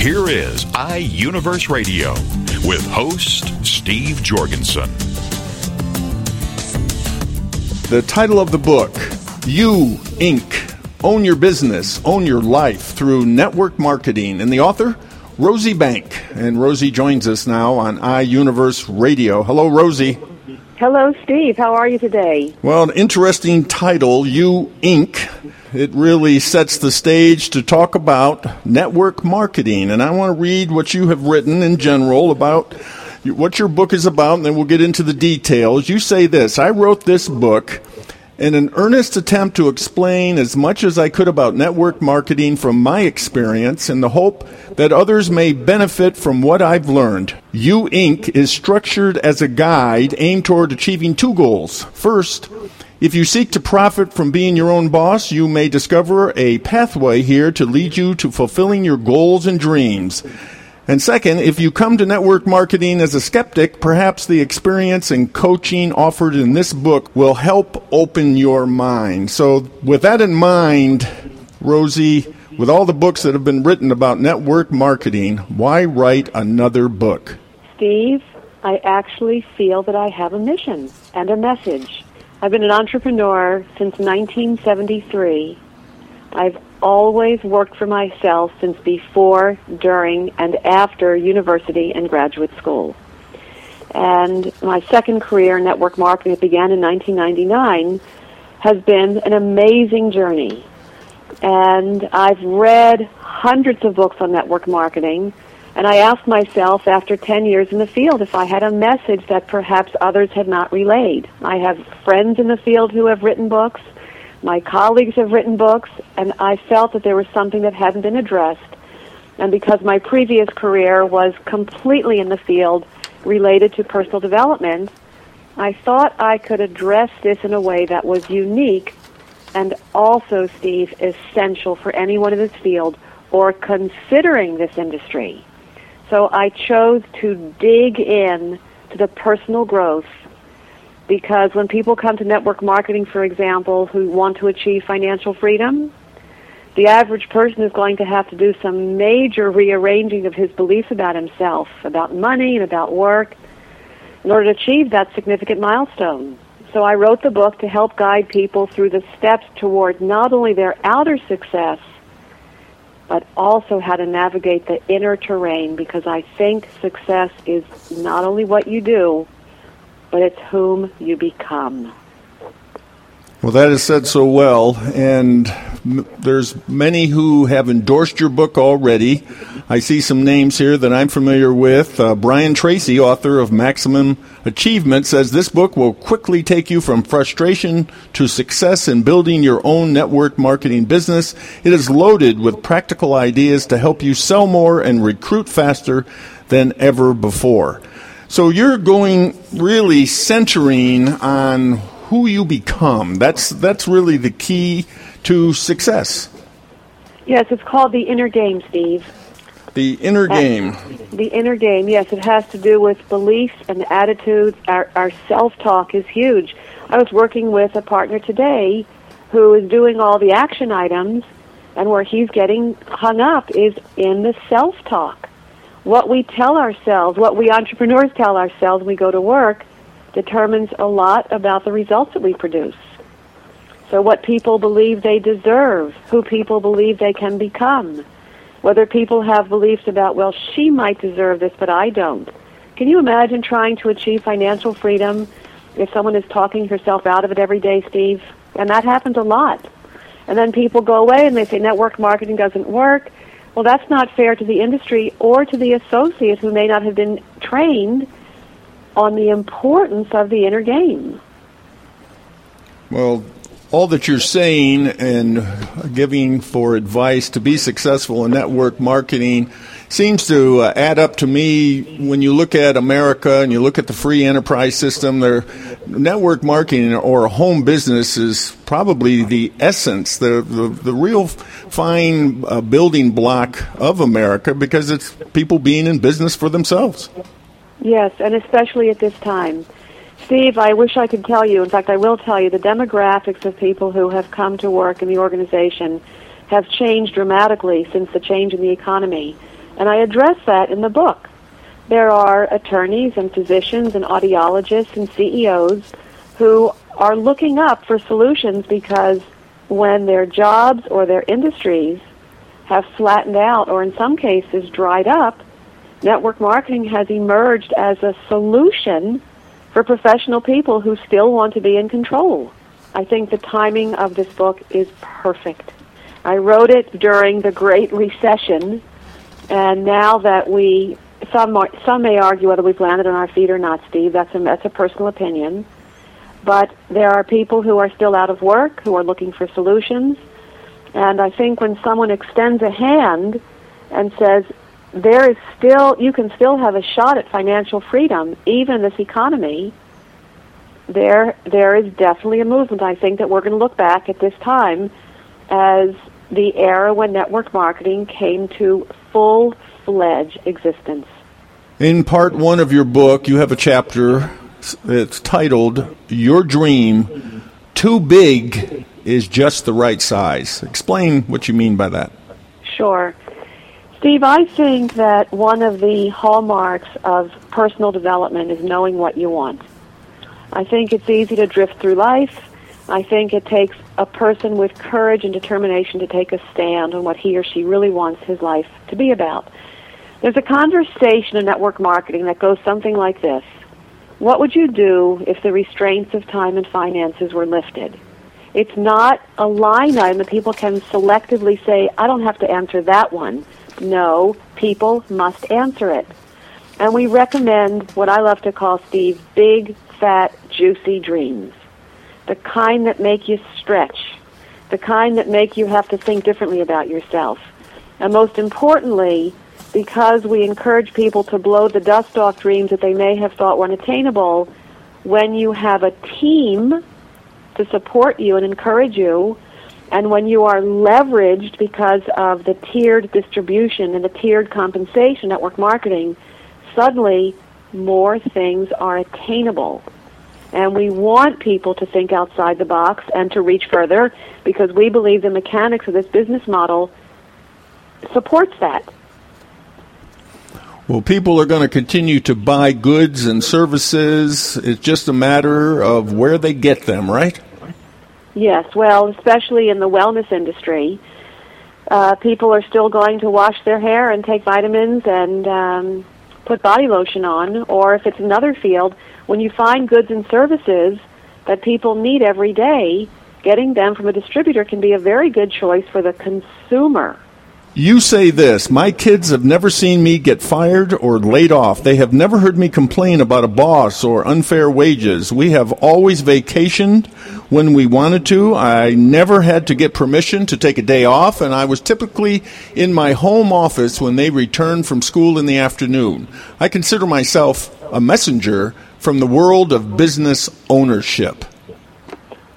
Here is iUniverse Radio with host Steve Jorgensen. The title of the book, You Inc. Own Your Business, Own Your Life through Network Marketing. And the author, Rosie Bank. And Rosie joins us now on iUniverse Radio. Hello, Rosie. Hello, Steve. How are you today? Well, an interesting title, You Inc. It really sets the stage to talk about network marketing. And I want to read what you have written in general about what your book is about, and then we'll get into the details. You say this I wrote this book in an earnest attempt to explain as much as I could about network marketing from my experience in the hope that others may benefit from what I've learned. You Inc. is structured as a guide aimed toward achieving two goals. First, if you seek to profit from being your own boss, you may discover a pathway here to lead you to fulfilling your goals and dreams. And second, if you come to network marketing as a skeptic, perhaps the experience and coaching offered in this book will help open your mind. So, with that in mind, Rosie, with all the books that have been written about network marketing, why write another book? Steve, I actually feel that I have a mission and a message. I've been an entrepreneur since 1973. I've always worked for myself since before, during, and after university and graduate school. And my second career, in network marketing, that began in 1999, has been an amazing journey. And I've read hundreds of books on network marketing. And I asked myself after 10 years in the field if I had a message that perhaps others had not relayed. I have friends in the field who have written books. My colleagues have written books, and I felt that there was something that hadn't been addressed. And because my previous career was completely in the field related to personal development, I thought I could address this in a way that was unique and also, Steve, essential for anyone in this field or considering this industry. So I chose to dig in to the personal growth because when people come to network marketing, for example, who want to achieve financial freedom, the average person is going to have to do some major rearranging of his beliefs about himself, about money, and about work in order to achieve that significant milestone. So I wrote the book to help guide people through the steps toward not only their outer success, but also how to navigate the inner terrain because I think success is not only what you do, but it's whom you become. Well, that is said so well, and there's many who have endorsed your book already. I see some names here that I'm familiar with. Uh, Brian Tracy, author of Maximum Achievement, says this book will quickly take you from frustration to success in building your own network marketing business. It is loaded with practical ideas to help you sell more and recruit faster than ever before. So you're going really centering on who you become. That's that's really the key to success. Yes, it's called the inner game, Steve. The inner game. The inner game, yes, it has to do with beliefs and attitudes. Our, our self talk is huge. I was working with a partner today who is doing all the action items, and where he's getting hung up is in the self talk. What we tell ourselves, what we entrepreneurs tell ourselves when we go to work, determines a lot about the results that we produce. So, what people believe they deserve, who people believe they can become, whether people have beliefs about, well, she might deserve this, but I don't. Can you imagine trying to achieve financial freedom if someone is talking herself out of it every day, Steve? And that happens a lot. And then people go away and they say network marketing doesn't work. Well, that's not fair to the industry or to the associate who may not have been trained on the importance of the inner game. Well, all that you're saying and giving for advice to be successful in network marketing seems to uh, add up to me when you look at America and you look at the free enterprise system. Their network marketing or home business is probably the essence, the the, the real fine uh, building block of America because it's people being in business for themselves. Yes, and especially at this time. Steve, I wish I could tell you, in fact, I will tell you, the demographics of people who have come to work in the organization have changed dramatically since the change in the economy. And I address that in the book. There are attorneys and physicians and audiologists and CEOs who are looking up for solutions because when their jobs or their industries have flattened out or in some cases dried up, network marketing has emerged as a solution for professional people who still want to be in control. I think the timing of this book is perfect. I wrote it during the Great Recession and now that we, some some may argue whether we've landed on our feet or not, Steve. That's a that's a personal opinion. But there are people who are still out of work who are looking for solutions. And I think when someone extends a hand and says, there is still, you can still have a shot at financial freedom, even in this economy, there, there is definitely a movement. I think that we're going to look back at this time as the era when network marketing came to full fledged existence. In part one of your book, you have a chapter that's titled Your Dream Too Big is Just the Right Size. Explain what you mean by that. Sure. Steve, I think that one of the hallmarks of personal development is knowing what you want. I think it's easy to drift through life I think it takes a person with courage and determination to take a stand on what he or she really wants his life to be about. There's a conversation in network marketing that goes something like this. What would you do if the restraints of time and finances were lifted? It's not a line item that people can selectively say, I don't have to answer that one. No, people must answer it. And we recommend what I love to call, Steve, big, fat, juicy dreams the kind that make you stretch, the kind that make you have to think differently about yourself. And most importantly, because we encourage people to blow the dust off dreams that they may have thought were unattainable, when you have a team to support you and encourage you, and when you are leveraged because of the tiered distribution and the tiered compensation network marketing, suddenly more things are attainable. And we want people to think outside the box and to reach further because we believe the mechanics of this business model supports that. Well, people are going to continue to buy goods and services. It's just a matter of where they get them, right? Yes, well, especially in the wellness industry, uh, people are still going to wash their hair and take vitamins and um, put body lotion on, or if it's another field, when you find goods and services that people need every day, getting them from a distributor can be a very good choice for the consumer. You say this My kids have never seen me get fired or laid off. They have never heard me complain about a boss or unfair wages. We have always vacationed when we wanted to. I never had to get permission to take a day off, and I was typically in my home office when they returned from school in the afternoon. I consider myself a messenger from the world of business ownership.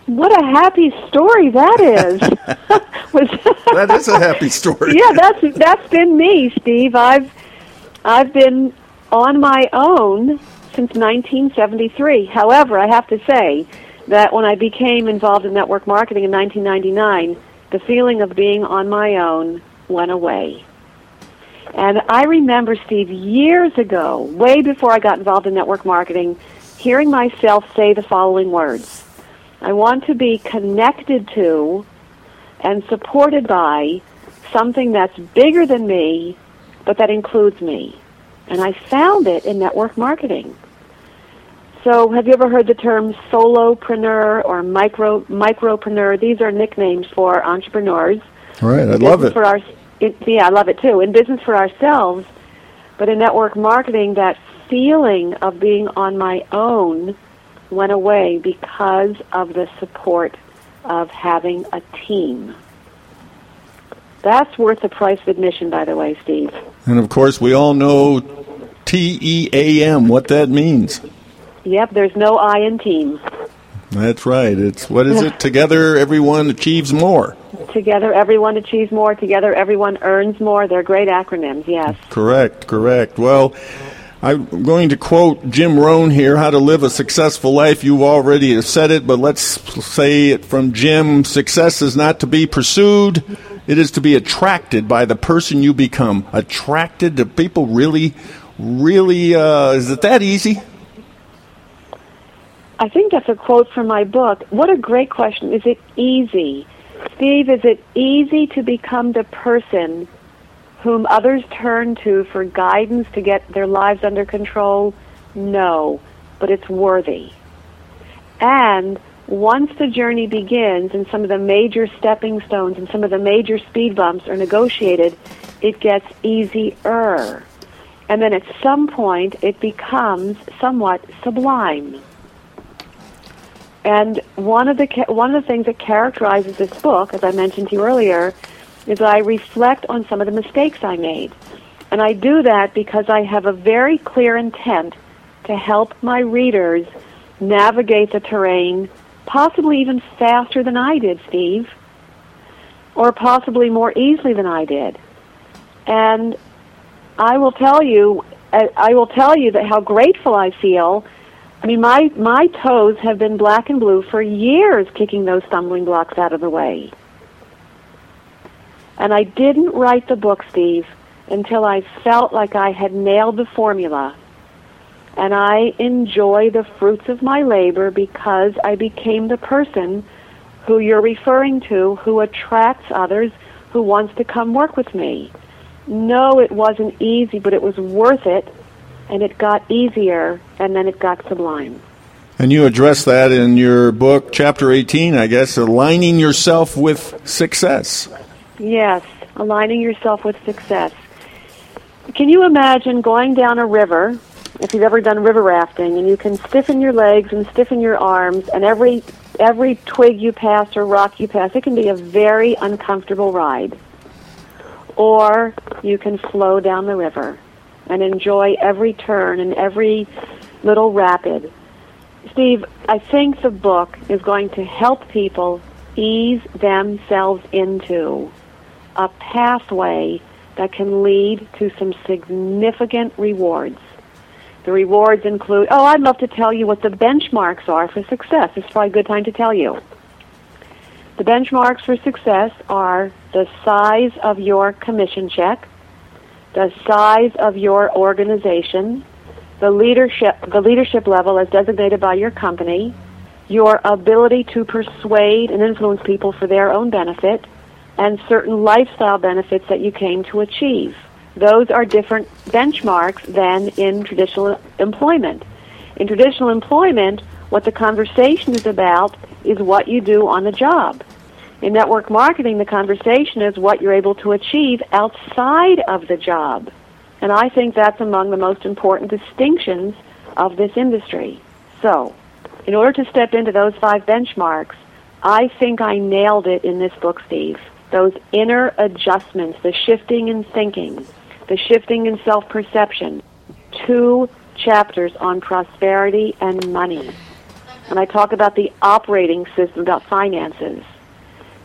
What a happy story that is. that is a happy story. yeah, that's that's been me, Steve. I've I've been on my own since 1973. However, I have to say that when I became involved in network marketing in 1999, the feeling of being on my own went away. And I remember, Steve, years ago, way before I got involved in network marketing, hearing myself say the following words I want to be connected to and supported by something that's bigger than me, but that includes me. And I found it in network marketing. So, have you ever heard the term solopreneur or micro micropreneur? These are nicknames for entrepreneurs. Right, I love it. For our it, yeah, I love it too. In business for ourselves, but in network marketing, that feeling of being on my own went away because of the support of having a team. That's worth the price of admission, by the way, Steve. And of course, we all know T E A M, what that means. Yep, there's no I in team. That's right. It's what is it? Together, everyone achieves more. Together, everyone achieves more. Together, everyone earns more. They're great acronyms, yes. Correct, correct. Well, I'm going to quote Jim Rohn here, How to Live a Successful Life. You've already said it, but let's say it from Jim Success is not to be pursued, it is to be attracted by the person you become. Attracted? Do people really, really, uh, is it that easy? I think that's a quote from my book. What a great question. Is it easy? Steve, is it easy to become the person whom others turn to for guidance to get their lives under control? No, but it's worthy. And once the journey begins and some of the major stepping stones and some of the major speed bumps are negotiated, it gets easier. And then at some point, it becomes somewhat sublime. And one of the one of the things that characterizes this book, as I mentioned to you earlier, is I reflect on some of the mistakes I made. And I do that because I have a very clear intent to help my readers navigate the terrain, possibly even faster than I did, Steve, or possibly more easily than I did. And I will tell you, uh, I will tell you that how grateful I feel I mean, my, my toes have been black and blue for years kicking those stumbling blocks out of the way. And I didn't write the book, Steve, until I felt like I had nailed the formula. And I enjoy the fruits of my labor because I became the person who you're referring to who attracts others who wants to come work with me. No, it wasn't easy, but it was worth it and it got easier, and then it got sublime. And you address that in your book, chapter 18, I guess, aligning yourself with success. Yes, aligning yourself with success. Can you imagine going down a river, if you've ever done river rafting, and you can stiffen your legs and stiffen your arms, and every every twig you pass or rock you pass, it can be a very uncomfortable ride. Or you can flow down the river and enjoy every turn and every little rapid. Steve, I think the book is going to help people ease themselves into a pathway that can lead to some significant rewards. The rewards include, oh, I'd love to tell you what the benchmarks are for success. It's probably a good time to tell you. The benchmarks for success are the size of your commission check, the size of your organization, the leadership, the leadership level as designated by your company, your ability to persuade and influence people for their own benefit, and certain lifestyle benefits that you came to achieve. Those are different benchmarks than in traditional employment. In traditional employment, what the conversation is about is what you do on the job. In network marketing, the conversation is what you're able to achieve outside of the job. And I think that's among the most important distinctions of this industry. So, in order to step into those five benchmarks, I think I nailed it in this book, Steve. Those inner adjustments, the shifting in thinking, the shifting in self perception. Two chapters on prosperity and money. And I talk about the operating system, about finances.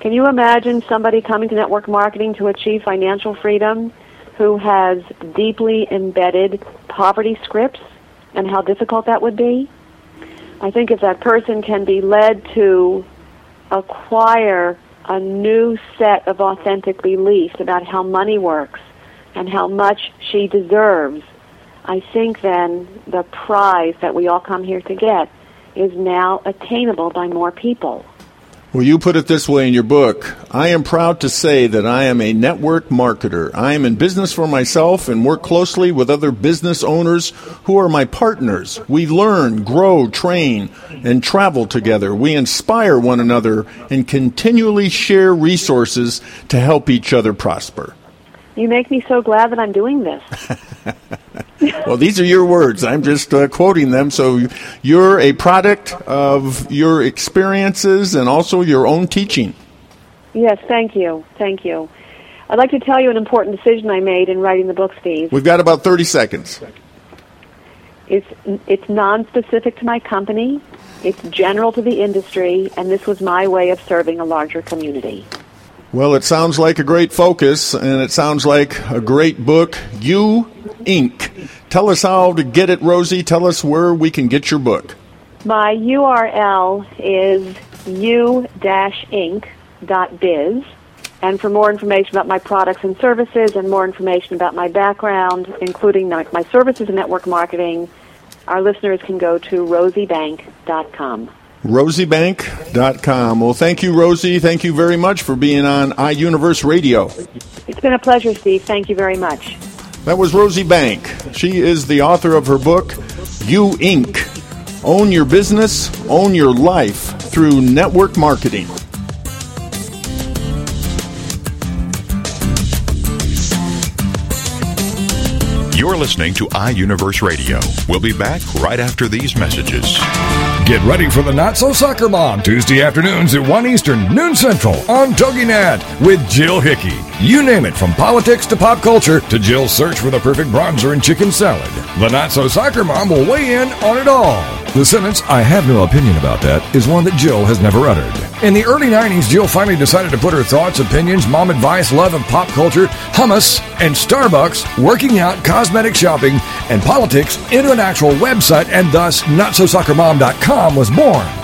Can you imagine somebody coming to network marketing to achieve financial freedom who has deeply embedded poverty scripts and how difficult that would be? I think if that person can be led to acquire a new set of authentic beliefs about how money works and how much she deserves, I think then the prize that we all come here to get is now attainable by more people. Well, you put it this way in your book I am proud to say that I am a network marketer. I am in business for myself and work closely with other business owners who are my partners. We learn, grow, train, and travel together. We inspire one another and continually share resources to help each other prosper. You make me so glad that I'm doing this. well, these are your words. I'm just uh, quoting them. So you're a product of your experiences and also your own teaching. Yes, thank you. Thank you. I'd like to tell you an important decision I made in writing the book, Steve. We've got about 30 seconds. It's, it's non-specific to my company. It's general to the industry, and this was my way of serving a larger community. Well, it sounds like a great focus, and it sounds like a great book. You Inc. Tell us how to get it, Rosie. Tell us where we can get your book. My URL is u-inc.biz. And for more information about my products and services and more information about my background, including my services and network marketing, our listeners can go to rosiebank.com. Rosiebank.com. Well, thank you, Rosie. Thank you very much for being on iUniverse Radio. It's been a pleasure, Steve. Thank you very much. That was Rosie Bank. She is the author of her book, You Inc. Own your business, own your life through network marketing. You're listening to iUniverse Radio. We'll be back right after these messages. Get ready for the Not So Soccer Mom Tuesday afternoons at 1 Eastern, noon Central on TogiNet with Jill Hickey. You name it, from politics to pop culture to Jill's search for the perfect bronzer and chicken salad. The Not So Soccer Mom will weigh in on it all. The sentence, I have no opinion about that, is one that Jill has never uttered. In the early 90s, Jill finally decided to put her thoughts, opinions, mom advice, love of pop culture, hummus, and Starbucks, working out, cosmetic shopping, and politics into an actual website, and thus NotSoSoccerMom.com was born.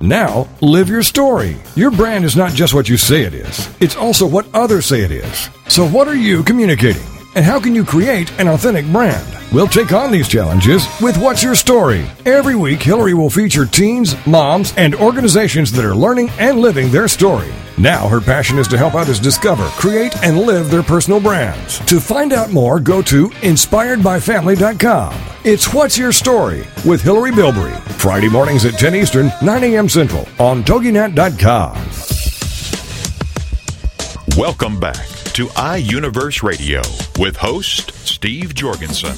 Now, live your story. Your brand is not just what you say it is, it's also what others say it is. So, what are you communicating? And how can you create an authentic brand? We'll take on these challenges with What's Your Story? Every week, Hillary will feature teens, moms, and organizations that are learning and living their story. Now, her passion is to help others discover, create, and live their personal brands. To find out more, go to inspiredbyfamily.com. It's What's Your Story with Hillary Bilbrey. Friday mornings at 10 Eastern, 9 a.m. Central on TogiNet.com. Welcome back to iUniverse Radio with host Steve Jorgensen.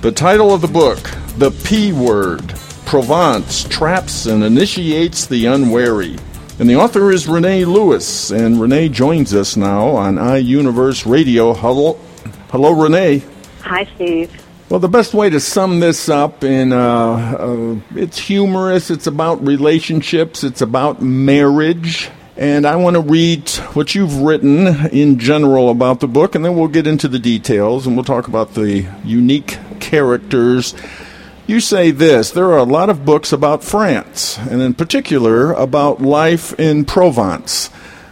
The title of the book, The P Word Provence Traps and Initiates the Unwary. And the author is Renee Lewis, and Renee joins us now on iUniverse Radio. Hello, hello, Renee. Hi, Steve. Well, the best way to sum this up in uh, uh, it's humorous. It's about relationships. It's about marriage. And I want to read what you've written in general about the book, and then we'll get into the details and we'll talk about the unique characters. You say this there are a lot of books about France, and in particular about life in Provence.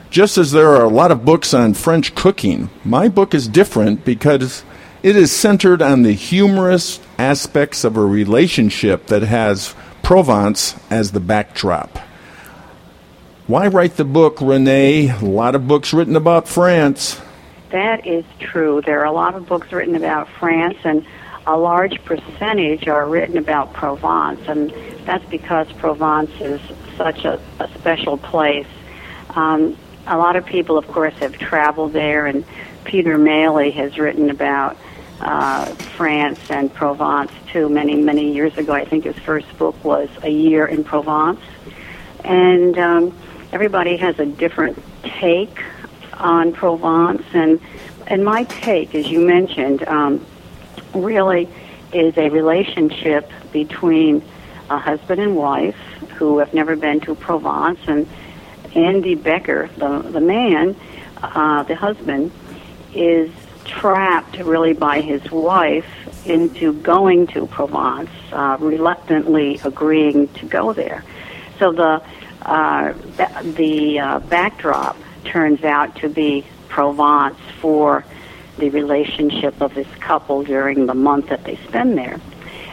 Just as there are a lot of books on French cooking, my book is different because it is centered on the humorous aspects of a relationship that has Provence as the backdrop. Why write the book, Renee? A lot of books written about France. That is true. There are a lot of books written about France, and a large percentage are written about Provence, and that's because Provence is such a, a special place. Um, a lot of people, of course, have traveled there, and Peter Mayle has written about uh, France and Provence too. Many, many years ago, I think his first book was A Year in Provence, and um, everybody has a different take on Provence, and and my take, as you mentioned, um, really is a relationship between a husband and wife who have never been to Provence, and Andy Becker, the the man, uh, the husband, is trapped really by his wife into going to Provence, uh, reluctantly agreeing to go there. So the uh, the uh, backdrop turns out to be Provence for the relationship of this couple during the month that they spend there.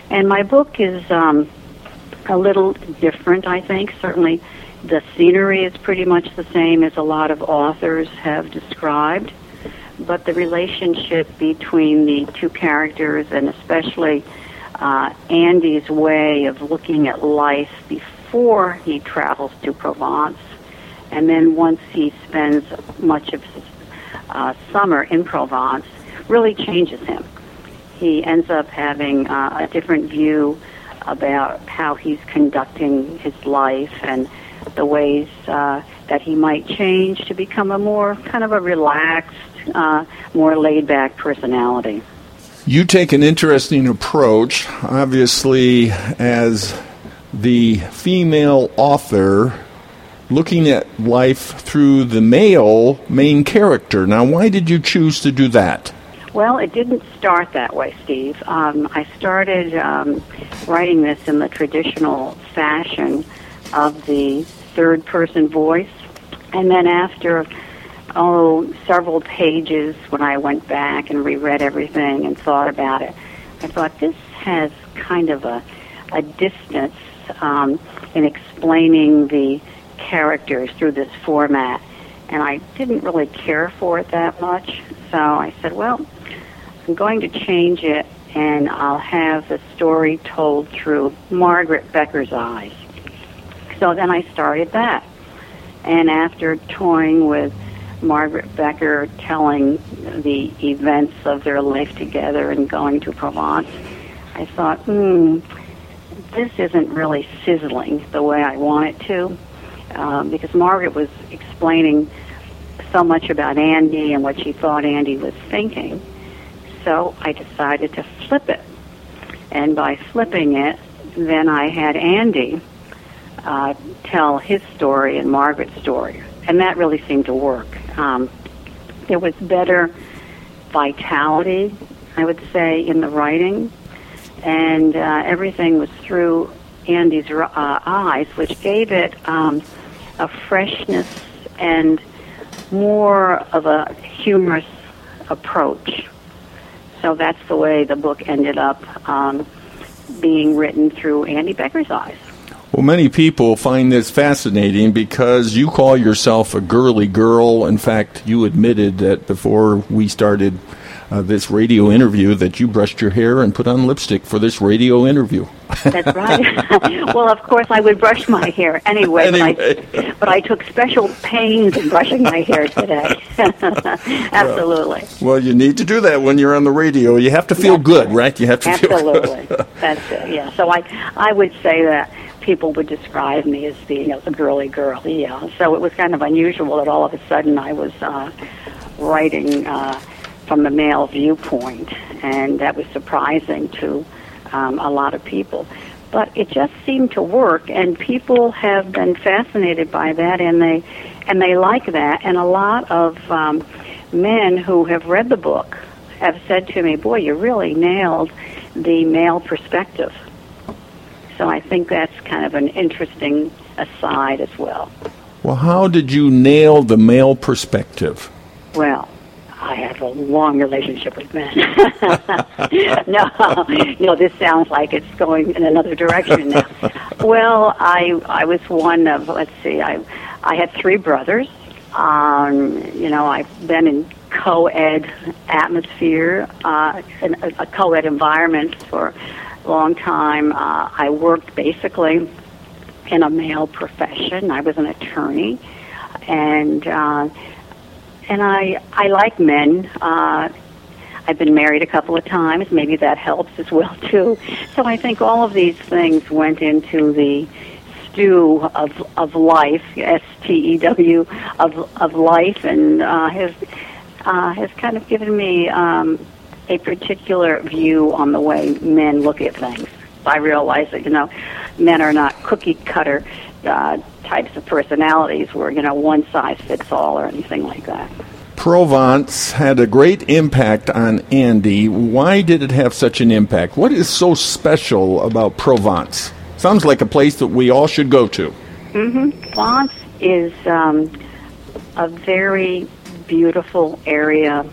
And my book is um, a little different, I think. Certainly, the scenery is pretty much the same as a lot of authors have described, but the relationship between the two characters, and especially uh, Andy's way of looking at life before he travels to Provence, and then once he spends much of his uh, summer in Provence, really changes him. He ends up having uh, a different view about how he's conducting his life and the ways uh, that he might change to become a more kind of a relaxed, uh, more laid back personality. You take an interesting approach, obviously, as the female author looking at life through the male main character. Now, why did you choose to do that? Well, it didn't start that way, Steve. Um, I started um, writing this in the traditional fashion of the third person voice. And then after, oh, several pages, when I went back and reread everything and thought about it, I thought this has kind of a, a distance um, in explaining the characters through this format. And I didn't really care for it that much. So I said, well, I'm going to change it and I'll have the story told through Margaret Becker's eyes. So then I started that. And after toying with Margaret Becker telling the events of their life together and going to Provence, I thought, hmm, this isn't really sizzling the way I want it to. Um, because Margaret was explaining so much about Andy and what she thought Andy was thinking. So I decided to flip it. And by flipping it, then I had Andy uh, tell his story and Margaret's story. And that really seemed to work. Um, there was better vitality, I would say, in the writing. And uh, everything was through Andy's uh, eyes, which gave it um, a freshness and more of a humorous approach. So that's the way the book ended up um, being written through Andy Becker's eyes. Well, many people find this fascinating because you call yourself a girly girl. In fact, you admitted that before we started uh, this radio interview that you brushed your hair and put on lipstick for this radio interview. That's right. well, of course, I would brush my hair anyway, anyway. But, I, but I took special pains in brushing my hair today. Absolutely. Well, you need to do that when you're on the radio. You have to feel That's good, right. You have to Absolutely. feel good. That's it. Yeah. So I, I would say that people would describe me as being you know, a girly girl. Yeah. So it was kind of unusual that all of a sudden I was uh, writing. Uh, from the male viewpoint, and that was surprising to um, a lot of people. But it just seemed to work, and people have been fascinated by that, and they and they like that. And a lot of um, men who have read the book have said to me, "Boy, you really nailed the male perspective." So I think that's kind of an interesting aside as well. Well, how did you nail the male perspective? Well, I have a long relationship with men. no, no, this sounds like it's going in another direction now. well, I I was one of let's see, I I had three brothers. Um, you know, I've been in co-ed atmosphere, uh, in a, a co-ed environment for a long time. Uh, I worked basically in a male profession. I was an attorney, and uh, and I I like men. Uh, I've been married a couple of times. Maybe that helps as well too. So I think all of these things went into the stew of of life, S T E W of of life, and uh, has uh, has kind of given me um, a particular view on the way men look at things. I realize that, you know, men are not cookie cutter uh, types of personalities where, you know, one size fits all or anything like that. Provence had a great impact on Andy. Why did it have such an impact? What is so special about Provence? Sounds like a place that we all should go to. Mm-hmm. Provence is um, a very beautiful area.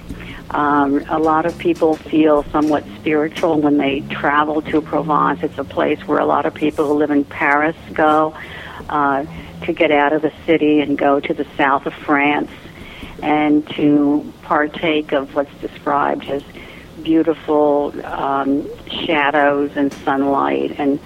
Um, a lot of people feel somewhat spiritual when they travel to Provence. It's a place where a lot of people who live in Paris go uh, to get out of the city and go to the south of France and to partake of what's described as beautiful um, shadows and sunlight and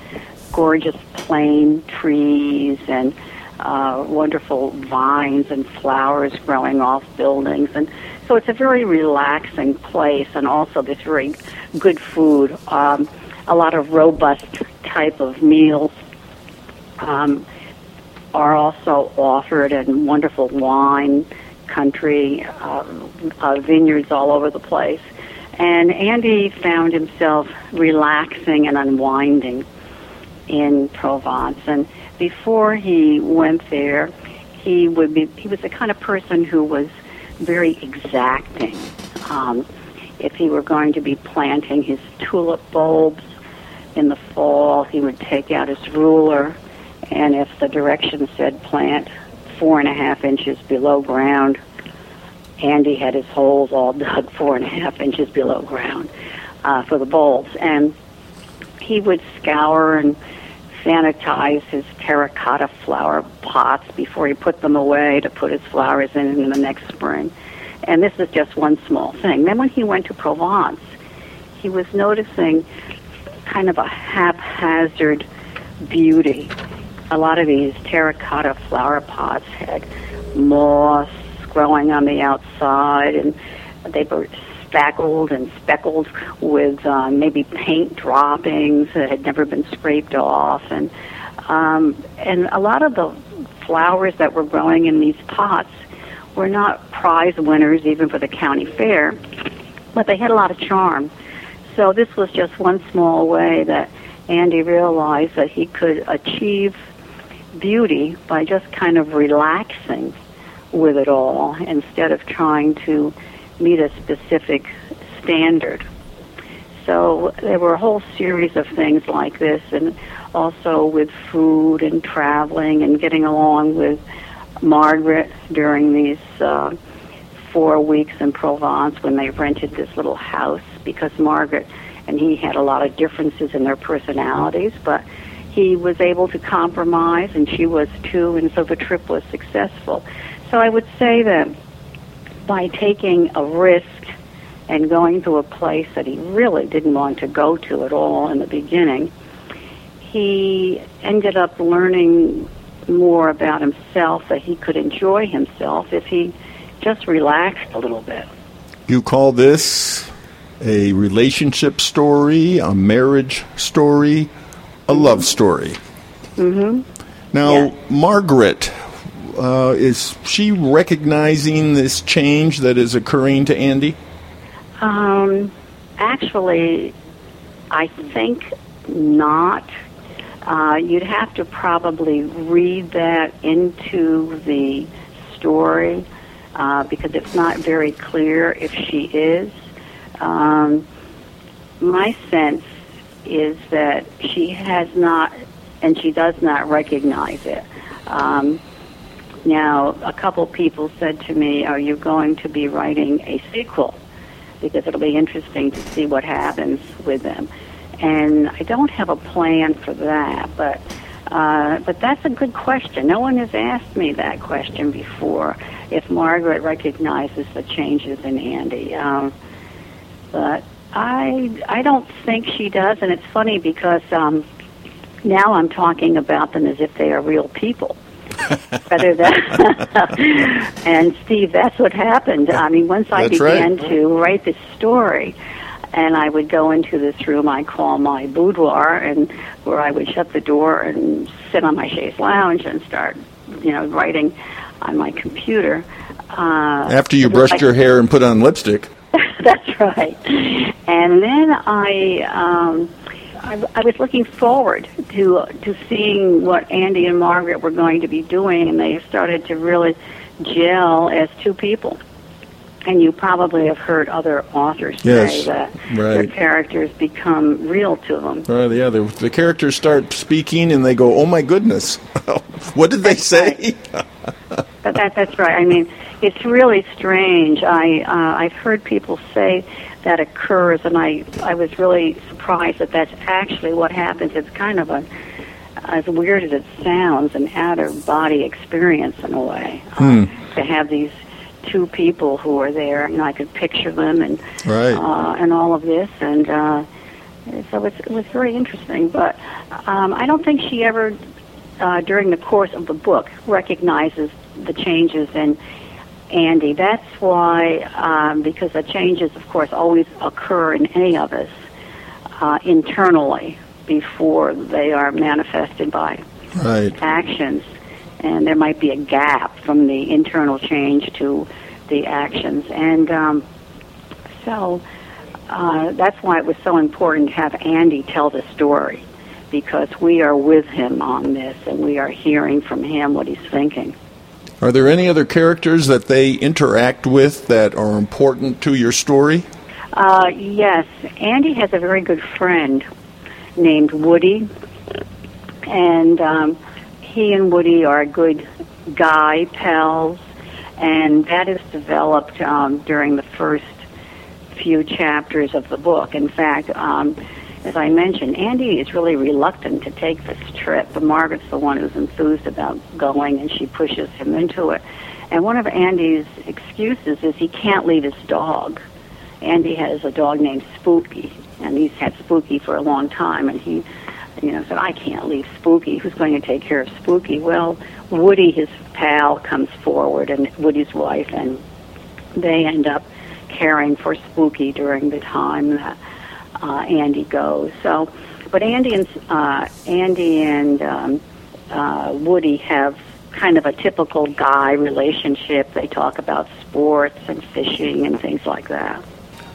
gorgeous plane trees and uh, wonderful vines and flowers growing off buildings. And so it's a very relaxing place, and also there's very good food, um, a lot of robust type of meals. Um, are also offered and wonderful wine country, uh, uh, vineyards all over the place. And Andy found himself relaxing and unwinding in Provence. And before he went there, he would be he was the kind of person who was very exacting. Um, if he were going to be planting his tulip bulbs in the fall, he would take out his ruler, and if the direction said plant four and a half inches below ground, Andy had his holes all dug four and a half inches below ground uh, for the bulbs, and he would scour and sanitize his terracotta flower pots before he put them away to put his flowers in in the next spring. And this is just one small thing. Then when he went to Provence, he was noticing kind of a haphazard beauty. A lot of these terracotta flower pots had moss growing on the outside, and they were speckled and speckled with uh, maybe paint droppings that had never been scraped off, and um, and a lot of the flowers that were growing in these pots were not prize winners even for the county fair, but they had a lot of charm. So this was just one small way that Andy realized that he could achieve beauty by just kind of relaxing with it all instead of trying to meet a specific standard. So there were a whole series of things like this, and also with food and traveling and getting along with Margaret during these uh, four weeks in Provence when they rented this little house because Margaret and he had a lot of differences in their personalities, but he was able to compromise and she was too, and so the trip was successful. So I would say that by taking a risk and going to a place that he really didn't want to go to at all in the beginning, he ended up learning more about himself, that he could enjoy himself if he just relaxed a little bit. You call this a relationship story, a marriage story, a love story. Mm-hmm. Now, yeah. Margaret, uh, is she recognizing this change that is occurring to Andy? Um, actually, I think not. Uh, you'd have to probably read that into the story uh, because it's not very clear if she is. Um, my sense is that she has not, and she does not recognize it. Um, now, a couple people said to me, Are you going to be writing a sequel? Because it'll be interesting to see what happens with them. And I don't have a plan for that, but uh, but that's a good question. No one has asked me that question before. If Margaret recognizes the changes in Andy, um, but I I don't think she does, and it's funny because um, now I'm talking about them as if they are real people rather than. and Steve, that's what happened. I mean, once I that's began right. to write this story, and I would go into this room I call my boudoir, and where I would shut the door and sit on my chaise lounge and start, you know, writing on my computer. Uh, After you brushed like, your hair and put on lipstick. That's right. And then I, um, I, I was looking forward to to seeing what Andy and Margaret were going to be doing, and they started to really gel as two people. And you probably have heard other authors Yes, say that their right. characters become real to them. Uh, yeah, the, the characters start speaking and they go, "Oh my goodness, what did they say?" That, that that's right. I mean, it's really strange. I uh, I've heard people say that occurs, and I I was really surprised that that's actually what happens. It's kind of a as weird as it sounds, an out of body experience in a way. Uh, to have these two people who are there, and I could picture them, and Right. uh, and all of this, and uh, so it's, it was very interesting. But um, I don't think she ever, uh, during the course of the book, recognizes the changes in Andy. That's why, um, because the changes, of course, always occur in any of us uh, internally before they are manifested by right. actions, and there might be a gap from the internal change to the actions. And um, so uh, that's why it was so important to have Andy tell the story, because we are with him on this, and we are hearing from him what he's thinking. Are there any other characters that they interact with that are important to your story? Uh, yes, Andy has a very good friend named Woody, and um, he and Woody are good guy pals, and that is developed um, during the first few chapters of the book. In fact, um, as I mentioned, Andy is really reluctant to take this trip, but Margaret's the one who's enthused about going, and she pushes him into it. And one of Andy's excuses is he can't leave his dog. Andy has a dog named Spooky, and he's had Spooky for a long time, and he, you know, said, I can't leave Spooky. Who's going to take care of Spooky? Well, Woody, his pal, comes forward, and Woody's wife, and they end up caring for Spooky during the time that uh, Andy goes. So, but Andy and uh, Andy and um, uh, Woody have kind of a typical guy relationship. They talk about sports and fishing and things like that.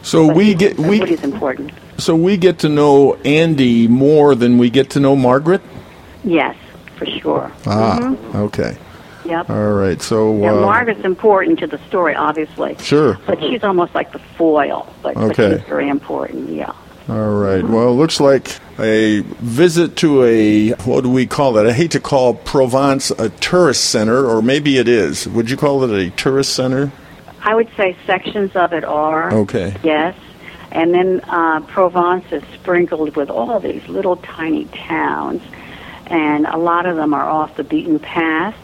So But we get we Woody's important. so we get to know Andy more than we get to know Margaret. Yes, for sure. Ah, okay, Yep. all right. So Yeah, uh, Margaret's important to the story, obviously. Sure. But she's almost like the foil. But, but she's very important. Yeah. All right. Well, it looks like a visit to a what do we call it? I hate to call Provence a tourist center, or maybe it is. Would you call it a tourist center? I would say sections of it are. Okay. Yes. And then uh, Provence is sprinkled with all these little tiny towns, and a lot of them are off the beaten path.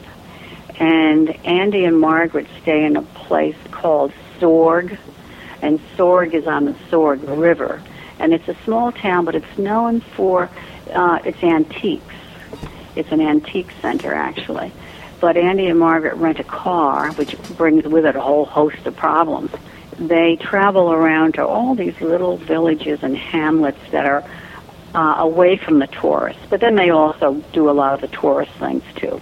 And Andy and Margaret stay in a place called Sorgue, and Sorgue is on the Sorgue River. And it's a small town, but it's known for uh, its antiques. It's an antique center, actually. But Andy and Margaret rent a car, which brings with it a whole host of problems. They travel around to all these little villages and hamlets that are uh, away from the tourists. But then they also do a lot of the tourist things, too.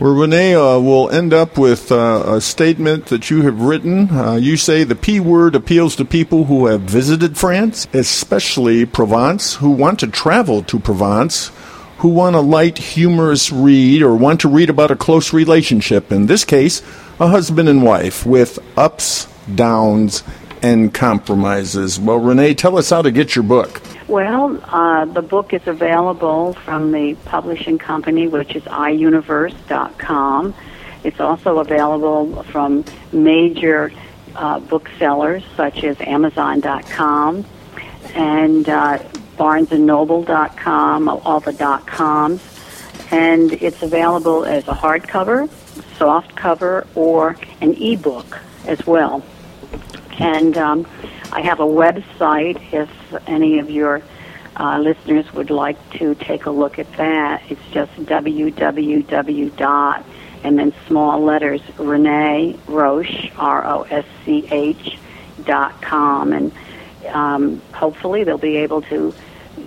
Well, Renee, uh, we'll end up with uh, a statement that you have written. Uh, you say the P word appeals to people who have visited France, especially Provence, who want to travel to Provence, who want a light, humorous read, or want to read about a close relationship. In this case, a husband and wife with ups, downs, and compromises. Well, Renee, tell us how to get your book. Well, uh, the book is available from the publishing company, which is iuniverse.com. It's also available from major uh, booksellers such as Amazon.com and uh, BarnesandNoble.com, all the dot coms. And it's available as a hardcover, soft cover, or an ebook as well. And um, I have a website if any of your uh, listeners would like to take a look at that. It's just www. dot and then small letters Renee Rosch R O S C H dot com and um, hopefully they'll be able to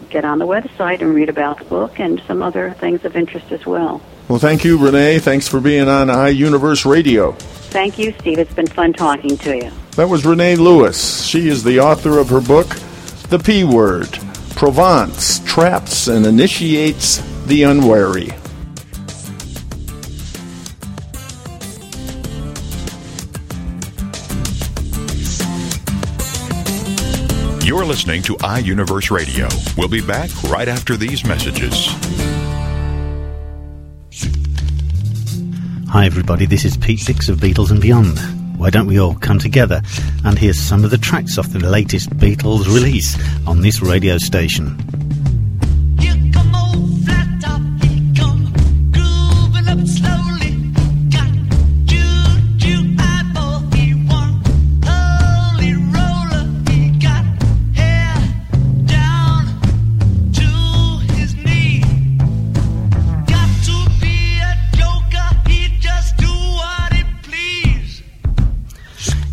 get on the website and read about the book and some other things of interest as well. Well, thank you, Renee. Thanks for being on iUniverse Radio. Thank you, Steve. It's been fun talking to you. That was Renee Lewis. She is the author of her book, The P Word Provence Traps and Initiates the Unwary. You're listening to iUniverse Radio. We'll be back right after these messages. Hi, everybody. This is Pete Dix of Beatles and Beyond. Why don't we all come together and hear some of the tracks off the latest Beatles release on this radio station?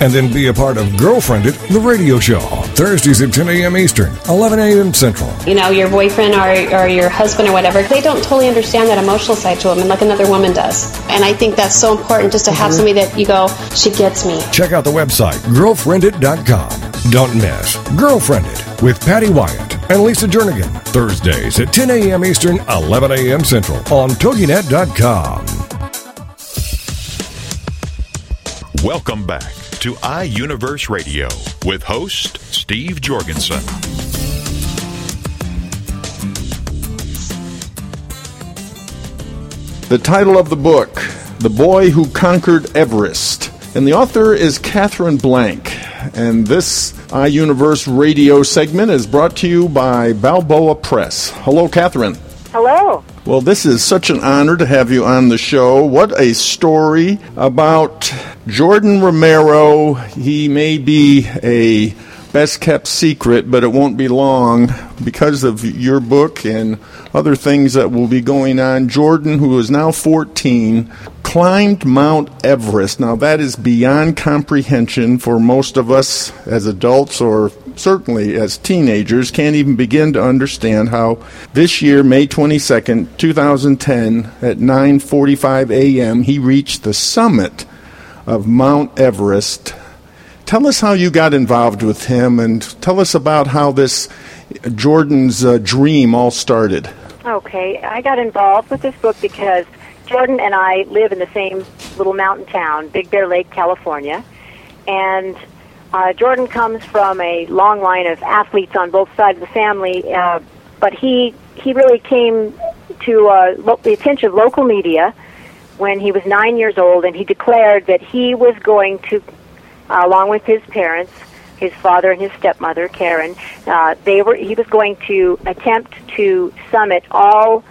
and then be a part of Girlfriended, the radio show. Thursdays at 10 a.m. Eastern, 11 a.m. Central. You know, your boyfriend or, or your husband or whatever, they don't totally understand that emotional side to women like another woman does. And I think that's so important just to have Mhm. somebody that you go, she gets me. Check out the website, girlfriended.com. Don't miss Girlfriended with Patty Wyatt and Lisa Jernigan. Thursdays at 10 a.m. Eastern, 11 a.m. Central on TogiNet.com. Welcome back to iUniverse Radio with host Steve Jorgensen. The title of the book, The Boy Who Conquered Everest. And the author is Katherine Blanc. And this iUniverse radio segment is brought to you by Balboa Press. Hello, Katherine. Hello. Well, this is such an honor to have you on the show. What a story about Jordan Romero. He may be a best kept secret, but it won't be long because of your book and other things that will be going on. Jordan, who is now 14, climbed Mount Everest. Now, that is beyond comprehension for most of us as adults or certainly as teenagers can't even begin to understand how this year May 22nd 2010 at 9:45 a.m. he reached the summit of Mount Everest tell us how you got involved with him and tell us about how this Jordan's uh, dream all started Okay, I got involved with this book because Jordan and I live in the same little mountain town, Big Bear Lake, California, and uh, Jordan comes from a long line of athletes on both sides of the family, uh, but he he really came to uh, lo- the attention of local media when he was nine years old, and he declared that he was going to, uh, along with his parents, his father and his stepmother, Karen, uh, they were he was going to attempt to summit all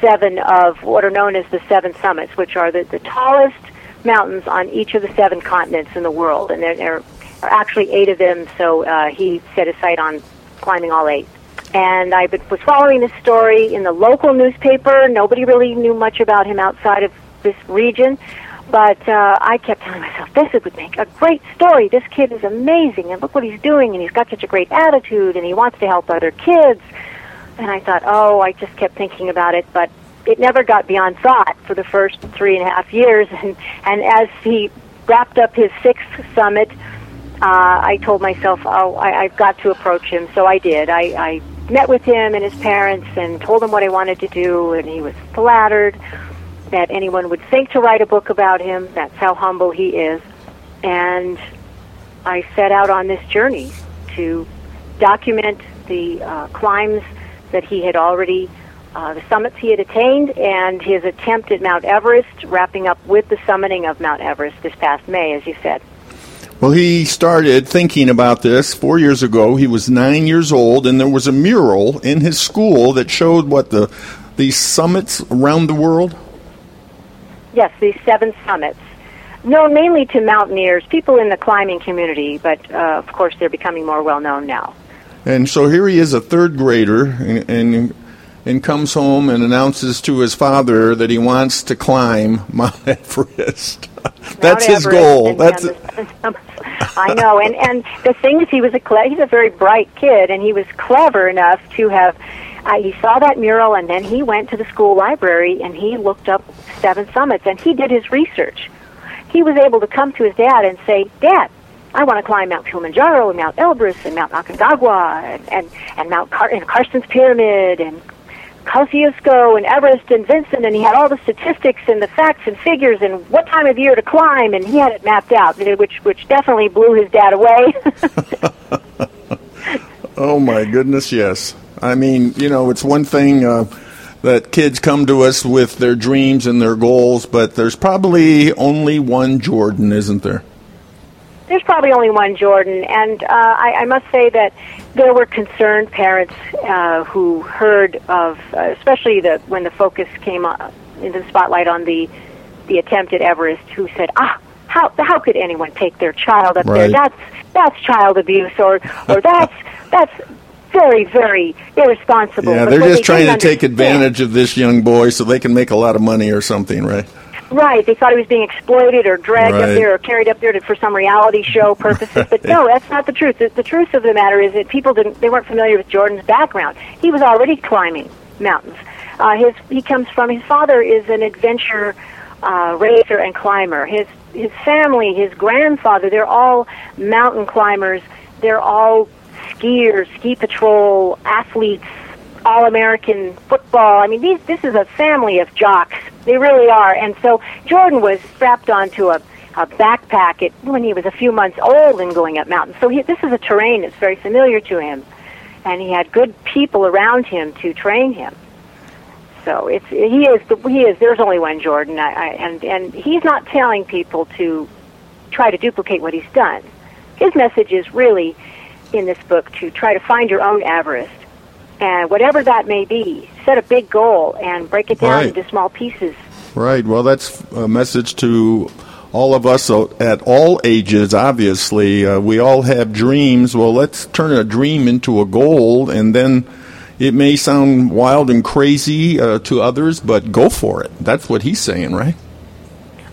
seven of what are known as the seven summits, which are the, the tallest mountains on each of the seven continents in the world, and there are actually eight of them. So uh, he set his sight on climbing all eight. And I was following this story in the local newspaper. Nobody really knew much about him outside of this region. But uh, I kept telling myself, this would make a great story. This kid is amazing, and look what he's doing, and he's got such a great attitude, and he wants to help other kids. And I thought, oh, I just kept thinking about it, but it never got beyond thought for the first three and a half years. And, and as he wrapped up his sixth summit, uh, I told myself, oh, I, I've got to approach him. So I did. I, I met with him and his parents and told him what I wanted to do, and he was flattered that anyone would think to write a book about him. That's how humble he is. And I set out on this journey to document the uh, climbs that he had already uh, the summits he had attained and his attempt at Mount Everest, wrapping up with the summiting of Mount Everest this past May, as you said. Well, he started thinking about this four years ago. He was nine years old, and there was a mural in his school that showed what the these summits around the world. Yes, these seven summits, known mainly to mountaineers, people in the climbing community, but uh, of course they're becoming more well known now. And so here he is, a third grader, and, and and comes home and announces to his father that he wants to climb Mount Everest. That's Mount his Everest goal. That's I know, and and the thing is, he was a cle- he's a very bright kid, and he was clever enough to have. Uh, he saw that mural, and then he went to the school library and he looked up Seven Summits, and he did his research. He was able to come to his dad and say, "Dad, I want to climb Mount Kilimanjaro and Mount Elbrus and Mount Aconcagua and and, and Mount Car- and Carstensz Pyramid and Kosciuszko and Everest and Vinson, and he had all the statistics and the facts and figures and what time of year to climb, and he had it mapped out, which which definitely blew his dad away. Oh my goodness, yes. I mean, you know, it's one thing uh, that kids come to us with their dreams and their goals, but there's probably only one Jordan, isn't there? There's probably only one Jordan, and uh, I, I must say that there were concerned parents uh, who heard of, uh, especially the when the focus came on, into the spotlight on the the attempt at Everest, who said, "Ah, how how could anyone take their child up there? That's that's child abuse, or or that's that's very very irresponsible." Yeah, they're just they trying to take advantage of this young boy so they can make a lot of money or something, right? Right. They thought he was being exploited or dragged Right. up there or carried up there to, for some reality show purposes. But no, that's not the truth. The, the truth of the matter is that people didn't. They weren't familiar with Jordan's background. He was already climbing mountains. Uh, his he comes from his father is an adventure uh, racer and climber. His his family, his grandfather, they're all mountain climbers. They're all skiers, ski patrol athletes, all American football. I mean, these this is a family of jocks. They really are. And so Jordan was strapped onto a, a backpack at, when he was a few months old and going up mountains. So he, this is a terrain that's very familiar to him, and he had good people around him to train him. So it's he is he is. There's only one Jordan, I, I, and and he's not telling people to try to duplicate what he's done. His message is really in this book to try to find your own Everest, and whatever that may be, set a big goal and break it down Right. into small pieces. Right. Well, that's a message to all of us at all ages, obviously. Uh, we all have dreams. Well, let's turn a dream into a goal, and then it may sound wild and crazy uh, to others, but go for it. That's what he's saying, right?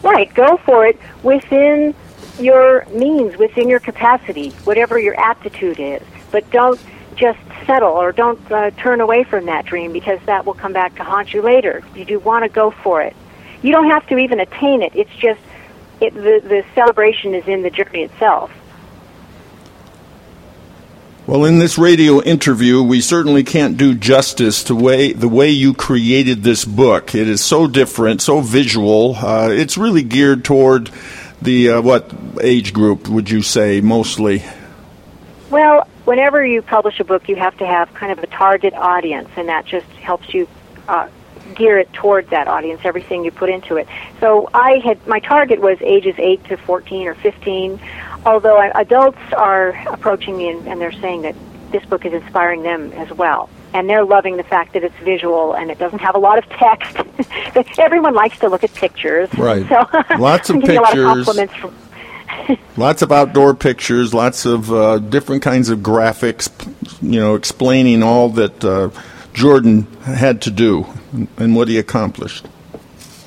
Right, go for it within your means, within your capacity, whatever your aptitude is. But don't just settle or don't uh, turn away from that dream because that will come back to haunt you later. You do want to go for it. You don't have to even attain it. It's just it, the the celebration is in the journey itself. Well, in this radio interview, we certainly can't do justice to way, the way you created this book. It is so different, so visual. Uh, it's really geared toward the uh, what age group would you say mostly? Well, whenever you publish a book, you have to have kind of a target audience, and that just helps you uh, gear it toward that audience. Everything you put into it. So I had my target was ages eight to fourteen or fifteen. Although adults are approaching me and, and they're saying that this book is inspiring them as well. And they're loving the fact that it's visual and it doesn't have a lot of text. Everyone likes to look at pictures. Right. So Lots of I'm getting A lot pictures. of compliments from, Lots of outdoor pictures, lots of uh, different kinds of graphics, you know, explaining all that uh, Jordan had to do and what he accomplished.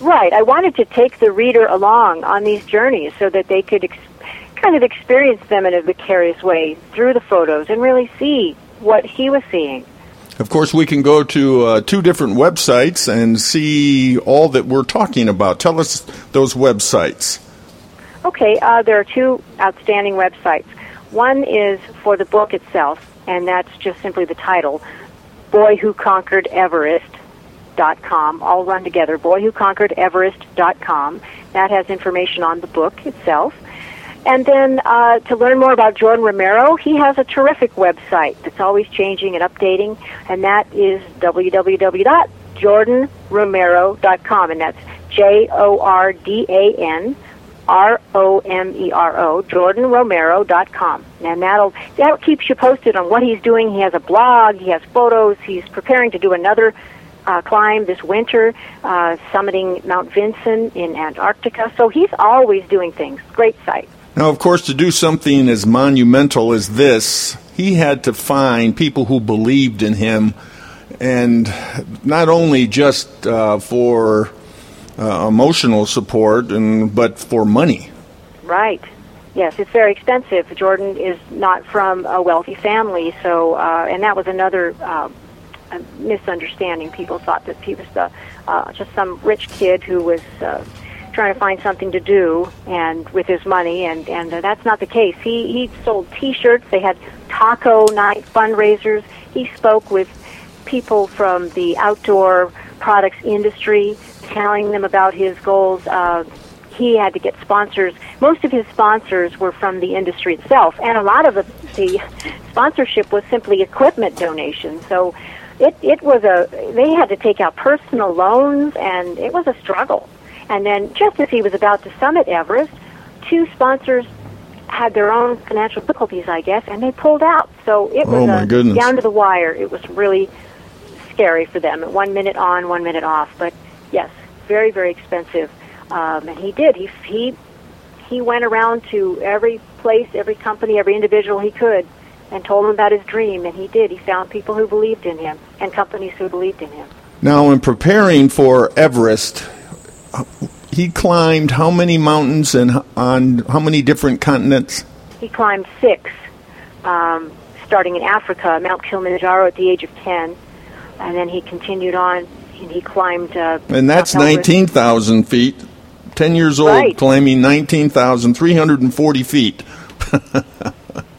Right. I wanted to take the reader along on these journeys so that they could ex- kind of experience them in a vicarious way through the photos and really see what he was seeing. Of course, we can go to uh, two different websites and see all that we're talking about. Tell us those websites. Okay, uh, there are two outstanding websites. One is for the book itself, and that's just simply the title, Boy Who Conquered Everest. Dot com, all run together. Boy Who Conquered Everest. Dot com. That has information on the book itself. And then uh, to learn more about Jordan Romero, he has a terrific website that's always changing and updating, and that is jordanromero.com, and that's J O R D A N R O M E R O, jordanromero.com. And that'll that keeps you posted on what he's doing. He has a blog, he has photos, he's preparing to do another uh, climb this winter, uh, summiting Mount Vinson in Antarctica. So he's always doing things. Great site. Now, of course, to do something as monumental as this, he had to find people who believed in him, and not only just uh, for uh, emotional support, and but for money. Right. Yes, it's very expensive. Jordan is not from a wealthy family, so uh, and that was another uh, misunderstanding. People thought that he was the, uh, just some rich kid who was uh, trying to find something to do and with his money, and and uh, that's not the case. He he sold T-shirts. They had taco night fundraisers. He spoke with people from the outdoor products industry, telling them about his goals. Uh, he had to get sponsors. Most of his sponsors were from the industry itself, and a lot of the, the sponsorship was simply equipment donations. So it it was a they had to take out personal loans, and it was a struggle. And then, just as he was about to summit Everest, two sponsors had their own financial difficulties, I guess, and they pulled out. So it was oh a, down to the wire. It was really scary for them. One minute on, one minute off. But yes, very very expensive. Um, and he did. He he he went around to every place, every company, every individual he could, and told them about his dream. And he did. He found people who believed in him and companies who believed in him. Now, in preparing for Everest, he climbed how many mountains and on how many different continents? He climbed six, um, starting in Africa, Mount Kilimanjaro at the age of 10. And then he continued on and he climbed. Uh, And that's 19,000 feet. 10 years old, Right. climbing 19,340 feet.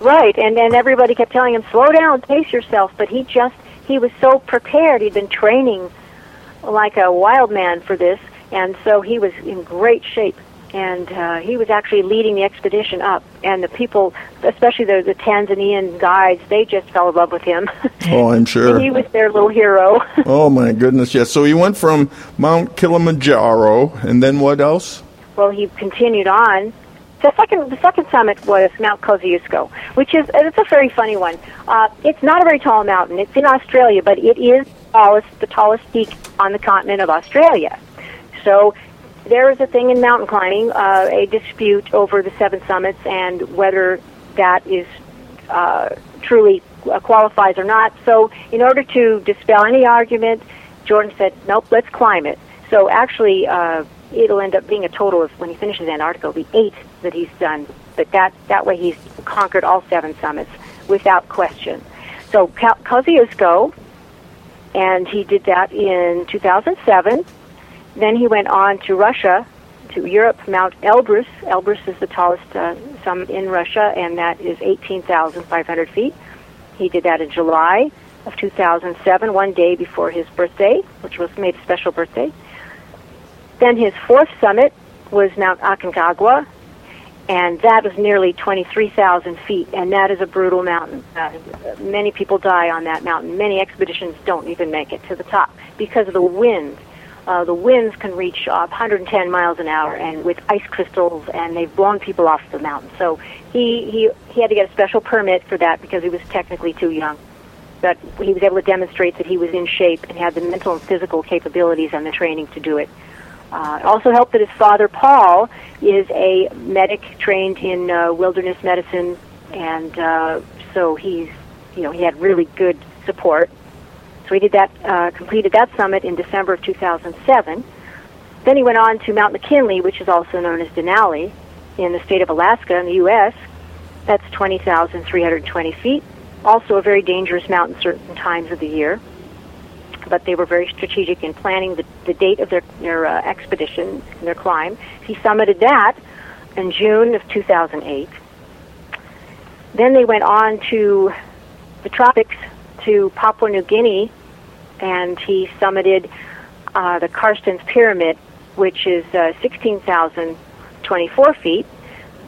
Right, and and everybody kept telling him, "Slow down, pace yourself." But he just he was so prepared. He'd been training like a wild man for this, and so he was in great shape. And uh, he was actually leading the expedition up, and the people, especially the the Tanzanian guides, they just fell in love with him. Oh, I'm sure. he was their little hero. Oh, my goodness, yes. So he went from Mount Kilimanjaro, and then what else? well, he continued on. The second, the second summit was Mount Kosciuszko, which is it's a very funny one. Uh, it's not a very tall mountain. It's in Australia, but it is the tallest, the tallest peak on the continent of Australia. So there is a thing in mountain climbing, uh, a dispute over the seven summits and whether that is uh, truly uh, qualifies or not. So in order to dispel any argument, Jordan said, "Nope, let's climb it." So actually, uh, it'll end up being a total of when he finishes Antarctica, be eight that he's done. But that that way he's conquered all seven summits without question. So Kosciuszko, and he did that in 2007. Then he went on to Russia, to Europe, Mount Elbrus. Elbrus is the tallest uh, summit in Russia, and that is 18,500 feet. He did that in July of 2007, one day before his birthday, which was made a special birthday. Then his fourth summit was Mount Aconcagua, and that was nearly 23,000 feet, and that is a brutal mountain. Uh, many people die on that mountain. Many expeditions don't even make it to the top because of the wind. Uh, the winds can reach uh, 110 miles an hour, and with ice crystals, and they've blown people off the mountain. So he, he he had to get a special permit for that because he was technically too young. But he was able to demonstrate that he was in shape and had the mental and physical capabilities and the training to do it. Uh, it also helped that his father, Paul, is a medic trained in uh, wilderness medicine, and uh, so he's, you know, he had really good support. So that, uh, completed that summit in December of 2007. Then he went on to Mount McKinley, which is also known as Denali, in the state of Alaska in the U.S. That's 20,320 feet. Also a very dangerous mountain certain times of the year but they were very strategic in planning the, the date of their, their uh, expedition and their climb. He summited that in June of 2008. Then they went on to the tropics to Papua New Guinea, and he summited uh, the Carstensz Pyramid, which is uh, 16,024 feet.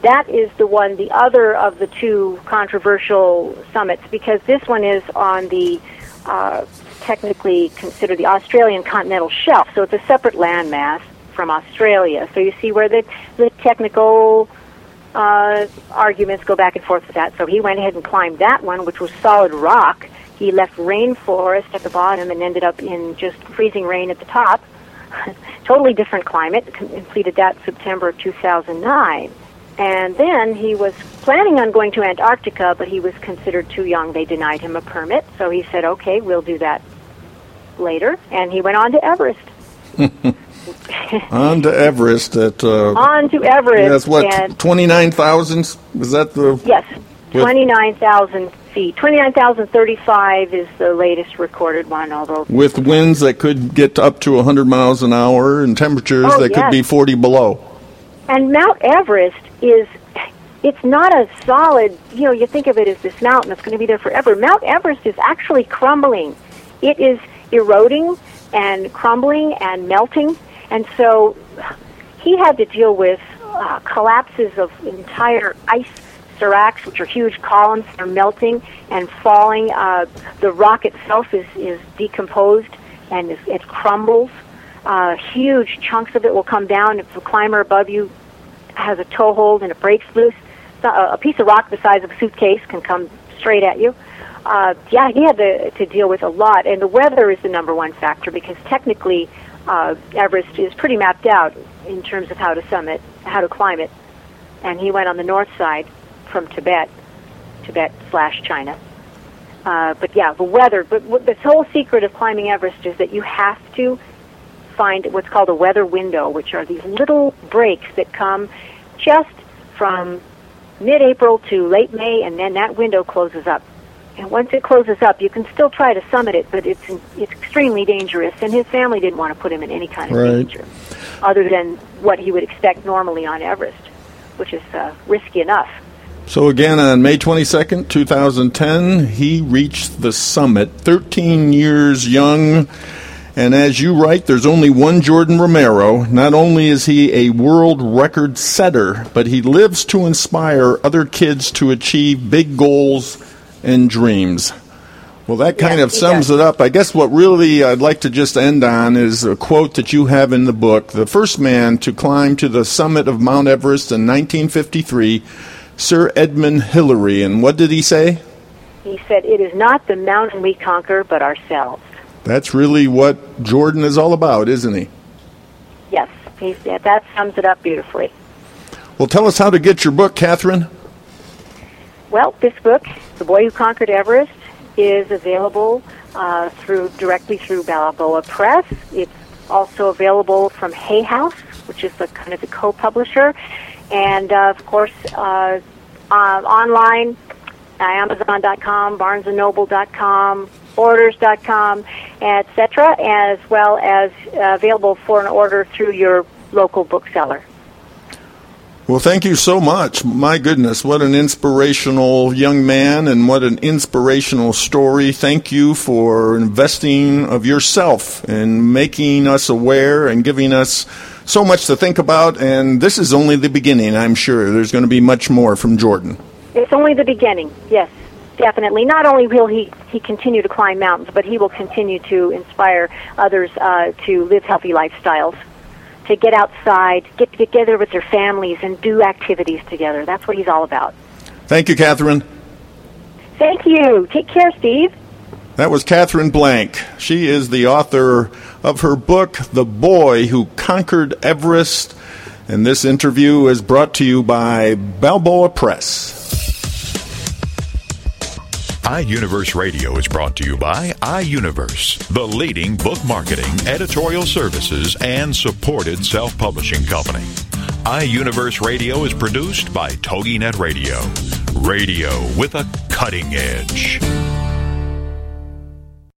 That is the one, the other of the two controversial summits, because this one is on the uh, technically considered the Australian continental shelf, so it's a separate landmass from Australia. So you see where the, the technical uh, arguments go back and forth with that. So he went ahead and climbed that one, which was solid rock. He left rainforest at the bottom and ended up in just freezing rain at the top. totally different climate. Completed that September of 2009. And then he was planning on going to Antarctica, but he was considered too young. They denied him a permit. So he said, okay, we'll do that later. And he went on to Everest. on to Everest at. Uh, on to Everest. That's what, 29,000? Is that the. Yes, 29,000 feet. 29,035 is the latest recorded one, although. With winds that could get up to 100 miles an hour and temperatures Oh, that yes. could be 40 below. And Mount Everest is, it's not a solid, you know, you think of it as this mountain that's going to be there forever. Mount Everest is actually crumbling. It is eroding and crumbling and melting. And so he had to deal with uh, collapses of entire ice seracs, which are huge columns are melting and falling. Uh, the rock itself is, is decomposed and is, it crumbles. Uh, huge chunks of it will come down if the climber above you has a toe hold and it breaks loose. A, a piece of rock the size of a suitcase can come straight at you. Uh, yeah, he had to, to deal with a lot, and the weather is the number one factor because technically uh, Everest is pretty mapped out in terms of how to summit, how to climb it. And he went on the north side from Tibet, Tibet slash China. Uh, but yeah, the weather. But the whole secret of climbing Everest is that you have to find what's called a weather window, which are these little breaks that come just from mid-April to late May, and then that window closes up. And once it closes up, you can still try to summit it, but it's it's extremely dangerous. And his family didn't want to put him in any kind of Right. danger, other than what he would expect normally on Everest, which is uh, risky enough. So again, on May 22nd, 2010, he reached the summit, 13 years young. And as you write, there's only one Jordan Romero. Not only is he a world record setter, but he lives to inspire other kids to achieve big goals and dreams. Well, that kind Yes, of sums it up. I guess what really I'd like to just end on is a quote that you have in the book. The first man to climb to the summit of Mount Everest in 1953, Sir Edmund Hillary. And what did he say? He said, "It is not the mountain we conquer, but ourselves." That's really what Jordan is all about, isn't he? Yes, he said that sums it up beautifully. Well, tell us how to get your book, Katherine. Well, this book, "The Boy Who Conquered Everest," is available uh, through directly through Balboa Press. It's also available from Hay House, which is the kind of the co-publisher, and uh, of course uh, uh, online, uh, Amazon.com, BarnesandNoble.com, Borders.com, etc., as well as uh, available for an order through your local bookseller. Well, thank you so much. My goodness, what an inspirational young man and what an inspirational story. Thank you for investing of yourself and making us aware and giving us so much to think about. And this is only the beginning, I'm sure. There's going to be much more from Jordan. It's only the beginning. Yes, definitely. Not only will he, he continue to climb mountains, but he will continue to inspire others uh, to live healthy lifestyles, to get outside, get together with their families, and do activities together. That's what he's all about. Thank you, Katherine. Thank you. Take care, Steve. That was Katherine Blanc. She is the author of her book, The Boy Who Conquered Everest. And this interview is brought to you by Balboa Press. iUniverse Radio is brought to you by iUniverse, the leading book marketing, editorial services, and supported self publishing company. iUniverse Radio is produced by TogiNet Radio, radio with a cutting edge.